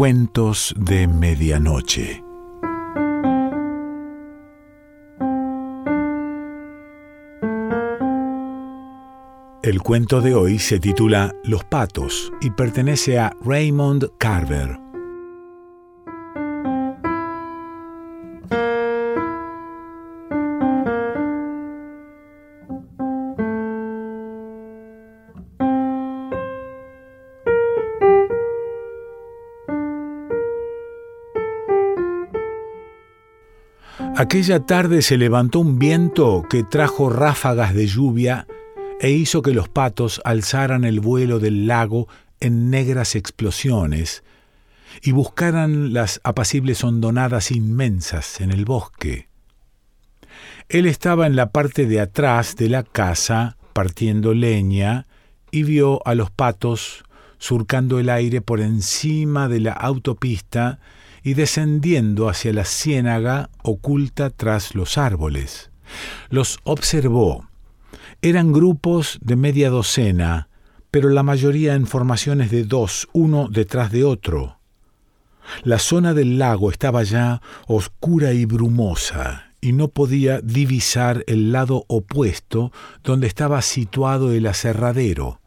Cuentos de Medianoche. El cuento de hoy se titula Los patos y pertenece a Raymond Carver. Aquella tarde se levantó un viento que trajo ráfagas de lluvia e hizo que los patos alzaran el vuelo del lago en negras explosiones y buscaran las apacibles hondonadas inmensas en el bosque. Él estaba en la parte de atrás de la casa partiendo leña y vio a los patos surcando el aire por encima de la autopista y descendiendo hacia la ciénaga oculta tras los árboles. Los observó. Eran grupos de media docena, pero la mayoría en formaciones de dos, uno detrás de otro. La zona del lago estaba ya oscura y brumosa, y no podía divisar el lado opuesto donde estaba situado el aserradero.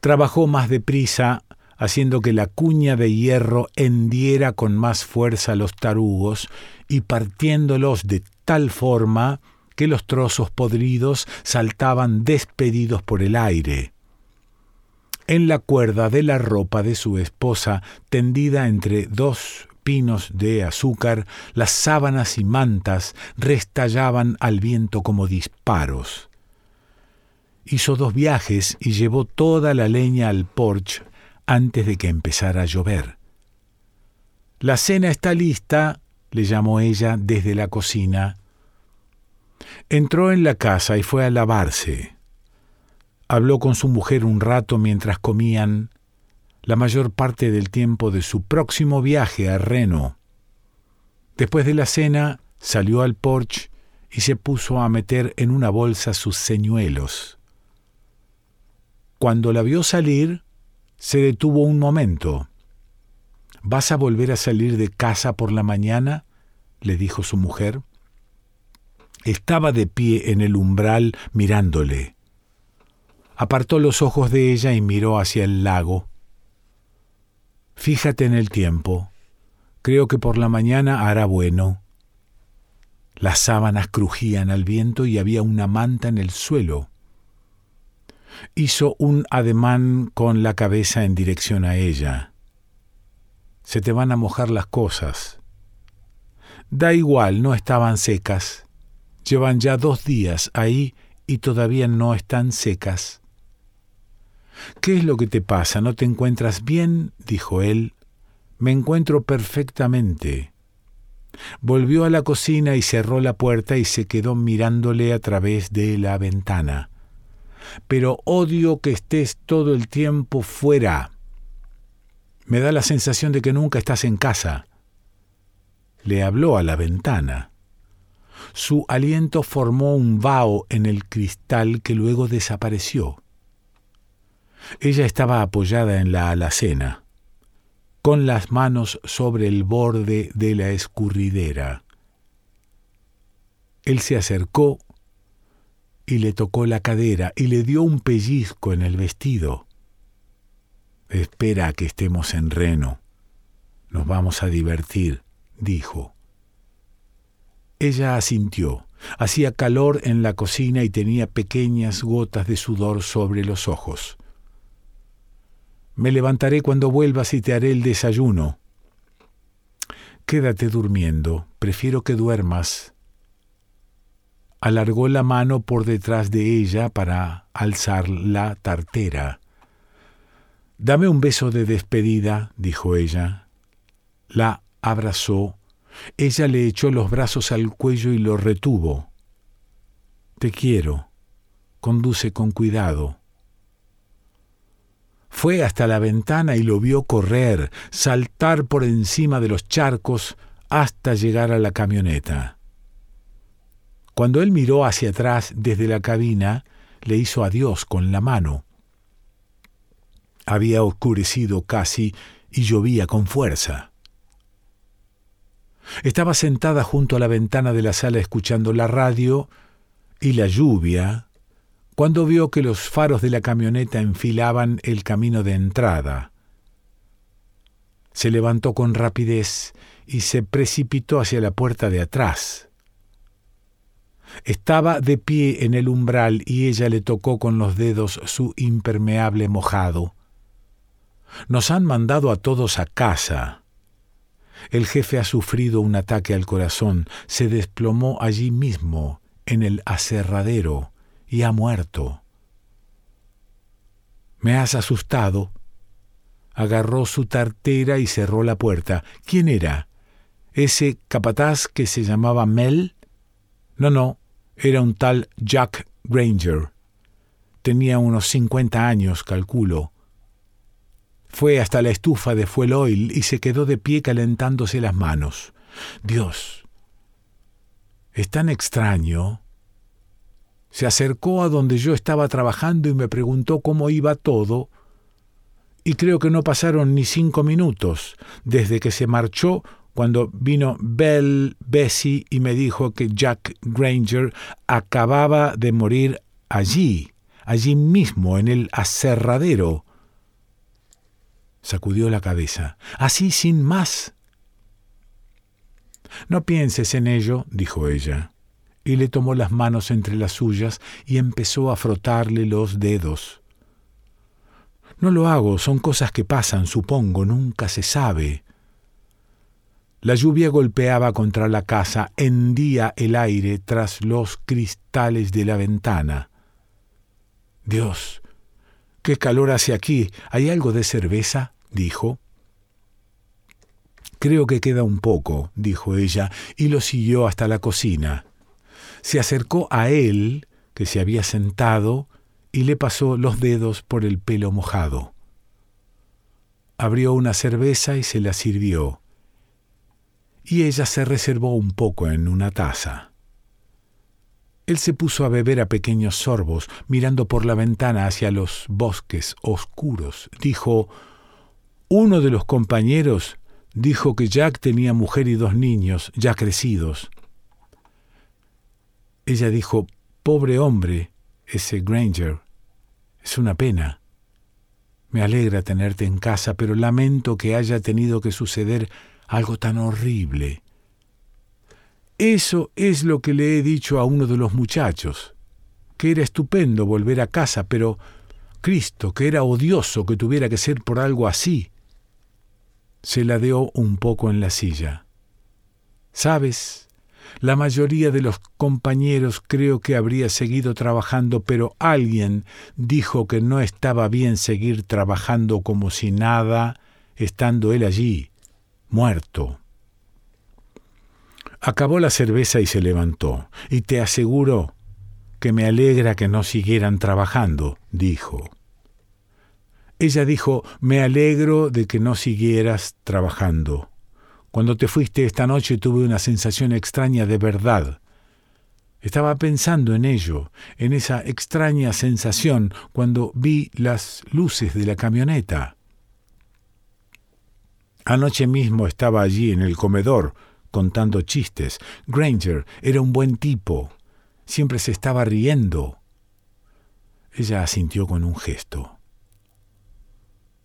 Trabajó más deprisa haciendo que la cuña de hierro hendiera con más fuerza los tarugos y partiéndolos de tal forma que los trozos podridos saltaban despedidos por el aire. En la cuerda de la ropa de su esposa, tendida entre dos pinos de azúcar, las sábanas y mantas restallaban al viento como disparos. Hizo dos viajes y llevó toda la leña al porche antes de que empezara a llover. La cena está lista, le llamó ella desde la cocina. Entró en la casa y fue a lavarse. Habló con su mujer un rato mientras comían la mayor parte del tiempo de su próximo viaje a Reno. Después de la cena salió al porche y se puso a meter en una bolsa sus señuelos. Cuando la vio salir, se detuvo un momento. ¿Vas a volver a salir de casa por la mañana? le dijo su mujer. Estaba de pie en el umbral mirándole. Apartó los ojos de ella y miró hacia el lago. Fíjate en el tiempo. Creo que por la mañana hará bueno. Las sábanas crujían al viento y había una manta en el suelo hizo un ademán con la cabeza en dirección a ella. Se te van a mojar las cosas. Da igual, no estaban secas. Llevan ya dos días ahí y todavía no están secas. ¿Qué es lo que te pasa? ¿No te encuentras bien? dijo él. Me encuentro perfectamente. Volvió a la cocina y cerró la puerta y se quedó mirándole a través de la ventana pero odio que estés todo el tiempo fuera. Me da la sensación de que nunca estás en casa. Le habló a la ventana. Su aliento formó un vaho en el cristal que luego desapareció. Ella estaba apoyada en la alacena, con las manos sobre el borde de la escurridera. Él se acercó y le tocó la cadera y le dio un pellizco en el vestido. Espera a que estemos en Reno. Nos vamos a divertir, dijo. Ella asintió. Hacía calor en la cocina y tenía pequeñas gotas de sudor sobre los ojos. Me levantaré cuando vuelvas y te haré el desayuno. Quédate durmiendo, prefiero que duermas, alargó la mano por detrás de ella para alzar la tartera. Dame un beso de despedida, dijo ella. La abrazó. Ella le echó los brazos al cuello y lo retuvo. Te quiero. Conduce con cuidado. Fue hasta la ventana y lo vio correr, saltar por encima de los charcos hasta llegar a la camioneta. Cuando él miró hacia atrás desde la cabina, le hizo adiós con la mano. Había oscurecido casi y llovía con fuerza. Estaba sentada junto a la ventana de la sala escuchando la radio y la lluvia cuando vio que los faros de la camioneta enfilaban el camino de entrada. Se levantó con rapidez y se precipitó hacia la puerta de atrás. Estaba de pie en el umbral y ella le tocó con los dedos su impermeable mojado. Nos han mandado a todos a casa. El jefe ha sufrido un ataque al corazón, se desplomó allí mismo, en el aserradero, y ha muerto. Me has asustado. Agarró su tartera y cerró la puerta. ¿Quién era? ¿Ese capataz que se llamaba Mel? No, no, era un tal Jack Granger. Tenía unos cincuenta años, calculo. Fue hasta la estufa de fuel oil y se quedó de pie calentándose las manos. Dios, es tan extraño. Se acercó a donde yo estaba trabajando y me preguntó cómo iba todo, y creo que no pasaron ni cinco minutos desde que se marchó cuando vino Bell Bessie y me dijo que Jack Granger acababa de morir allí, allí mismo, en el aserradero. Sacudió la cabeza. Así sin más. No pienses en ello, dijo ella, y le tomó las manos entre las suyas y empezó a frotarle los dedos. No lo hago, son cosas que pasan, supongo, nunca se sabe. La lluvia golpeaba contra la casa, hendía el aire tras los cristales de la ventana. Dios, qué calor hace aquí. ¿Hay algo de cerveza? dijo. Creo que queda un poco, dijo ella, y lo siguió hasta la cocina. Se acercó a él, que se había sentado, y le pasó los dedos por el pelo mojado. Abrió una cerveza y se la sirvió y ella se reservó un poco en una taza. Él se puso a beber a pequeños sorbos, mirando por la ventana hacia los bosques oscuros. Dijo, uno de los compañeros dijo que Jack tenía mujer y dos niños, ya crecidos. Ella dijo, pobre hombre, ese Granger. Es una pena. Me alegra tenerte en casa, pero lamento que haya tenido que suceder algo tan horrible. Eso es lo que le he dicho a uno de los muchachos, que era estupendo volver a casa, pero Cristo, que era odioso que tuviera que ser por algo así. Se ladeó un poco en la silla. Sabes, la mayoría de los compañeros creo que habría seguido trabajando, pero alguien dijo que no estaba bien seguir trabajando como si nada, estando él allí muerto. Acabó la cerveza y se levantó, y te aseguro que me alegra que no siguieran trabajando, dijo. Ella dijo, me alegro de que no siguieras trabajando. Cuando te fuiste esta noche tuve una sensación extraña de verdad. Estaba pensando en ello, en esa extraña sensación cuando vi las luces de la camioneta. Anoche mismo estaba allí en el comedor contando chistes. Granger era un buen tipo. Siempre se estaba riendo. Ella asintió con un gesto.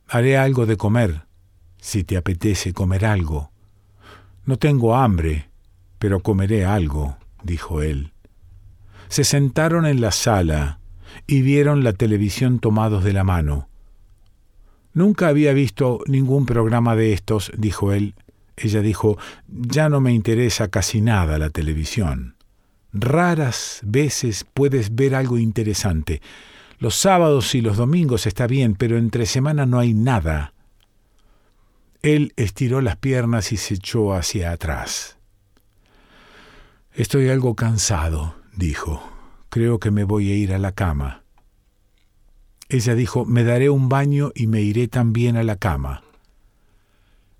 Haré algo de comer, si te apetece comer algo. No tengo hambre, pero comeré algo, dijo él. Se sentaron en la sala y vieron la televisión tomados de la mano. Nunca había visto ningún programa de estos, dijo él. Ella dijo, ya no me interesa casi nada la televisión. Raras veces puedes ver algo interesante. Los sábados y los domingos está bien, pero entre semana no hay nada. Él estiró las piernas y se echó hacia atrás. Estoy algo cansado, dijo. Creo que me voy a ir a la cama. Ella dijo, me daré un baño y me iré también a la cama.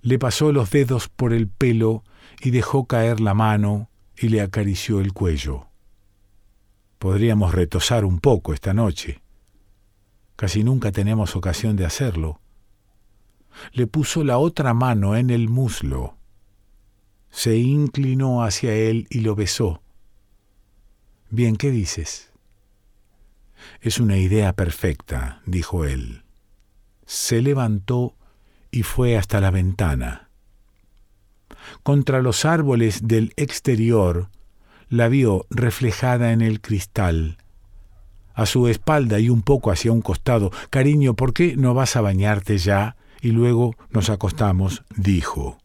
Le pasó los dedos por el pelo y dejó caer la mano y le acarició el cuello. Podríamos retosar un poco esta noche. Casi nunca tenemos ocasión de hacerlo. le puso la otra mano en el muslo. Se inclinó hacia él y lo besó. Bien, ¿qué dices? Es una idea perfecta, dijo él. Se levantó y fue hasta la ventana. Contra los árboles del exterior la vio reflejada en el cristal. A su espalda y un poco hacia un costado. Cariño, ¿por qué no vas a bañarte ya? Y luego nos acostamos, dijo.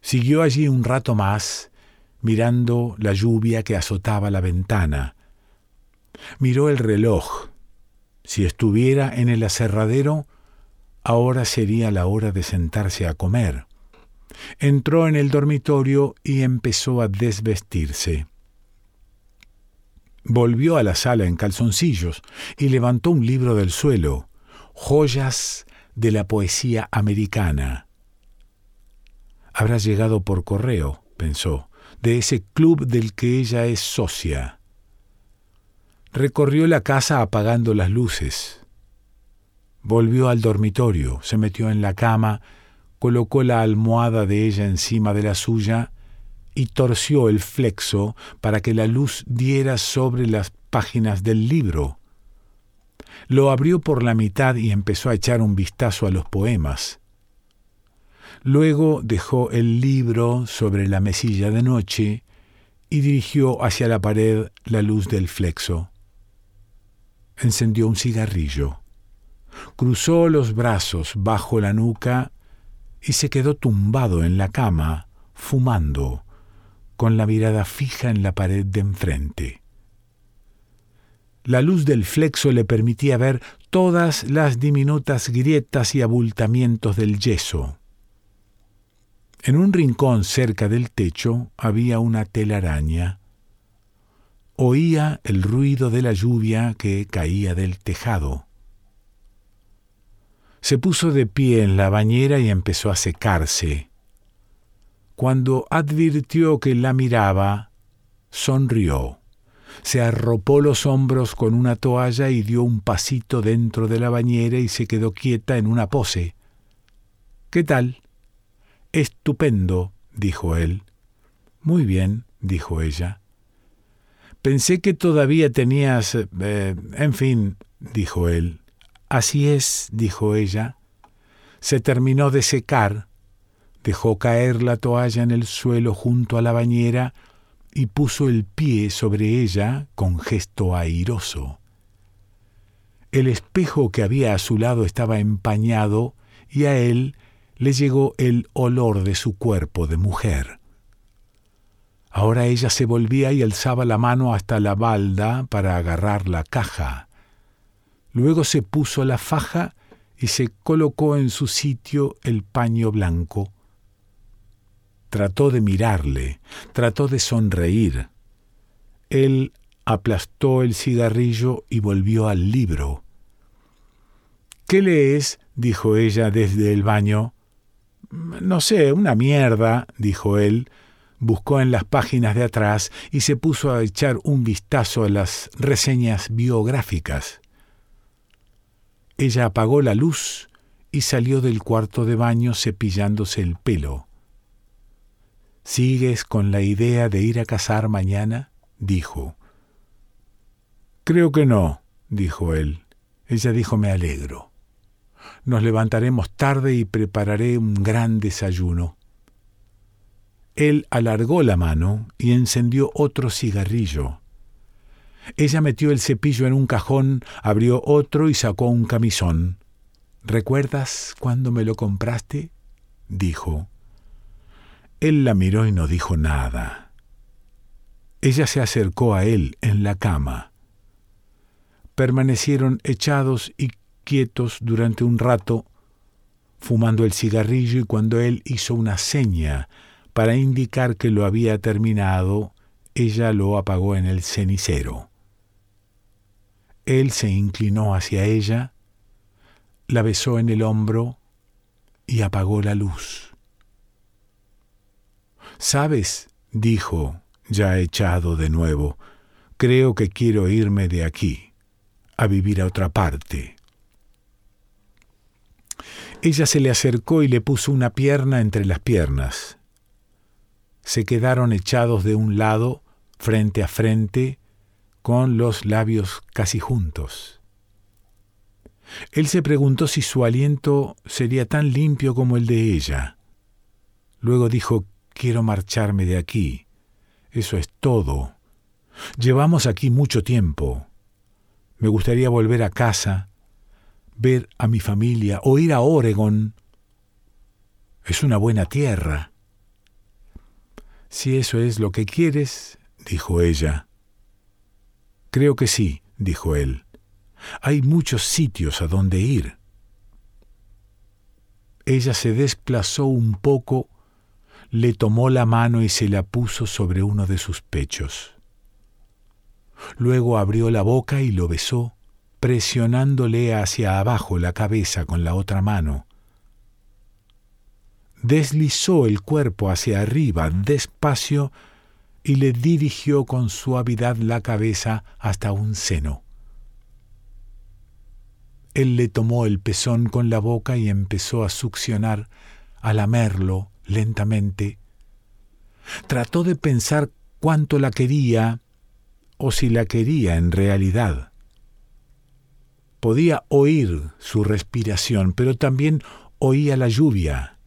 Siguió allí un rato más, mirando la lluvia que azotaba la ventana. Miró el reloj. Si estuviera en el aserradero, ahora sería la hora de sentarse a comer. Entró en el dormitorio y empezó a desvestirse. Volvió a la sala en calzoncillos y levantó un libro del suelo, Joyas de la Poesía Americana. Habrá llegado por correo, pensó, de ese club del que ella es socia. Recorrió la casa apagando las luces. Volvió al dormitorio, se metió en la cama, colocó la almohada de ella encima de la suya y torció el flexo para que la luz diera sobre las páginas del libro. Lo abrió por la mitad y empezó a echar un vistazo a los poemas. Luego dejó el libro sobre la mesilla de noche y dirigió hacia la pared la luz del flexo. Encendió un cigarrillo, cruzó los brazos bajo la nuca y se quedó tumbado en la cama, fumando, con la mirada fija en la pared de enfrente. La luz del flexo le permitía ver todas las diminutas grietas y abultamientos del yeso. En un rincón cerca del techo había una telaraña. Oía el ruido de la lluvia que caía del tejado. Se puso de pie en la bañera y empezó a secarse. Cuando advirtió que la miraba, sonrió. Se arropó los hombros con una toalla y dio un pasito dentro de la bañera y se quedó quieta en una pose. ¿Qué tal? Estupendo, dijo él. Muy bien, dijo ella. Pensé que todavía tenías... Eh, en fin, dijo él. Así es, dijo ella. Se terminó de secar, dejó caer la toalla en el suelo junto a la bañera y puso el pie sobre ella con gesto airoso. El espejo que había a su lado estaba empañado y a él le llegó el olor de su cuerpo de mujer. Ahora ella se volvía y alzaba la mano hasta la balda para agarrar la caja. Luego se puso la faja y se colocó en su sitio el paño blanco. Trató de mirarle, trató de sonreír. Él aplastó el cigarrillo y volvió al libro. ¿Qué lees? dijo ella desde el baño. No sé, una mierda, dijo él. Buscó en las páginas de atrás y se puso a echar un vistazo a las reseñas biográficas. Ella apagó la luz y salió del cuarto de baño cepillándose el pelo. ¿Sigues con la idea de ir a cazar mañana? dijo. Creo que no, dijo él. Ella dijo me alegro. Nos levantaremos tarde y prepararé un gran desayuno. Él alargó la mano y encendió otro cigarrillo. Ella metió el cepillo en un cajón, abrió otro y sacó un camisón. ¿Recuerdas cuándo me lo compraste? dijo. Él la miró y no dijo nada. Ella se acercó a él en la cama. Permanecieron echados y quietos durante un rato, fumando el cigarrillo y cuando él hizo una seña para indicar que lo había terminado, ella lo apagó en el cenicero. Él se inclinó hacia ella, la besó en el hombro y apagó la luz. ¿Sabes? dijo, ya echado de nuevo, creo que quiero irme de aquí, a vivir a otra parte. Ella se le acercó y le puso una pierna entre las piernas. Se quedaron echados de un lado, frente a frente, con los labios casi juntos. Él se preguntó si su aliento sería tan limpio como el de ella. Luego dijo, quiero marcharme de aquí. Eso es todo. Llevamos aquí mucho tiempo. Me gustaría volver a casa, ver a mi familia o ir a Oregon. Es una buena tierra. Si eso es lo que quieres, dijo ella. Creo que sí, dijo él. Hay muchos sitios a donde ir. Ella se desplazó un poco, le tomó la mano y se la puso sobre uno de sus pechos. Luego abrió la boca y lo besó, presionándole hacia abajo la cabeza con la otra mano. Deslizó el cuerpo hacia arriba despacio y le dirigió con suavidad la cabeza hasta un seno. Él le tomó el pezón con la boca y empezó a succionar, a lamerlo lentamente. Trató de pensar cuánto la quería o si la quería en realidad. Podía oír su respiración, pero también oía la lluvia.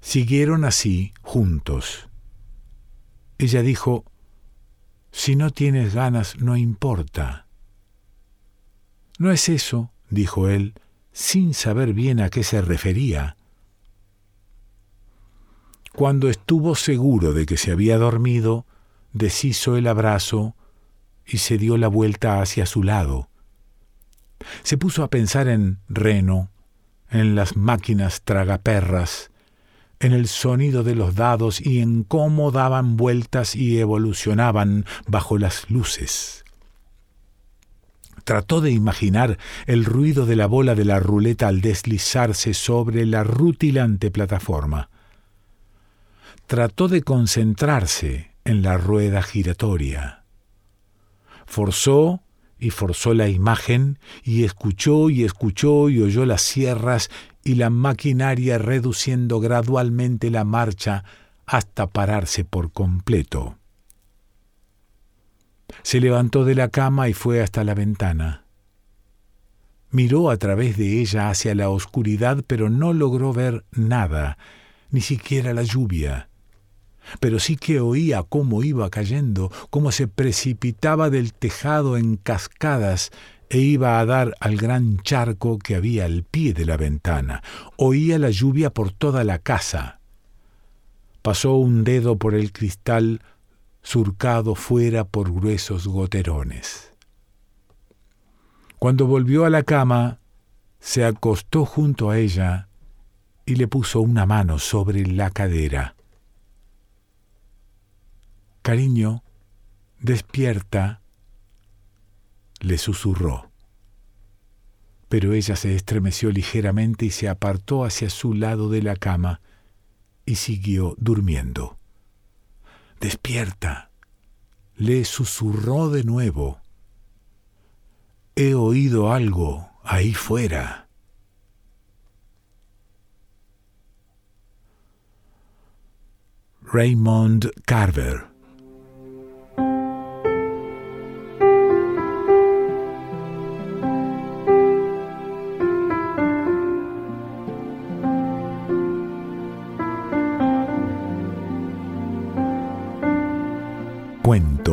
Siguieron así juntos. Ella dijo, Si no tienes ganas, no importa. No es eso, dijo él, sin saber bien a qué se refería. Cuando estuvo seguro de que se había dormido, deshizo el abrazo y se dio la vuelta hacia su lado. Se puso a pensar en Reno, en las máquinas tragaperras, en el sonido de los dados y en cómo daban vueltas y evolucionaban bajo las luces. Trató de imaginar el ruido de la bola de la ruleta al deslizarse sobre la rutilante plataforma. Trató de concentrarse en la rueda giratoria. Forzó y forzó la imagen y escuchó y escuchó y oyó las sierras y la maquinaria reduciendo gradualmente la marcha hasta pararse por completo. Se levantó de la cama y fue hasta la ventana. Miró a través de ella hacia la oscuridad, pero no logró ver nada, ni siquiera la lluvia pero sí que oía cómo iba cayendo, cómo se precipitaba del tejado en cascadas e iba a dar al gran charco que había al pie de la ventana. Oía la lluvia por toda la casa. Pasó un dedo por el cristal surcado fuera por gruesos goterones. Cuando volvió a la cama, se acostó junto a ella y le puso una mano sobre la cadera. Cariño, despierta, le susurró. Pero ella se estremeció ligeramente y se apartó hacia su lado de la cama y siguió durmiendo. Despierta, le susurró de nuevo. He oído algo ahí fuera. Raymond Carver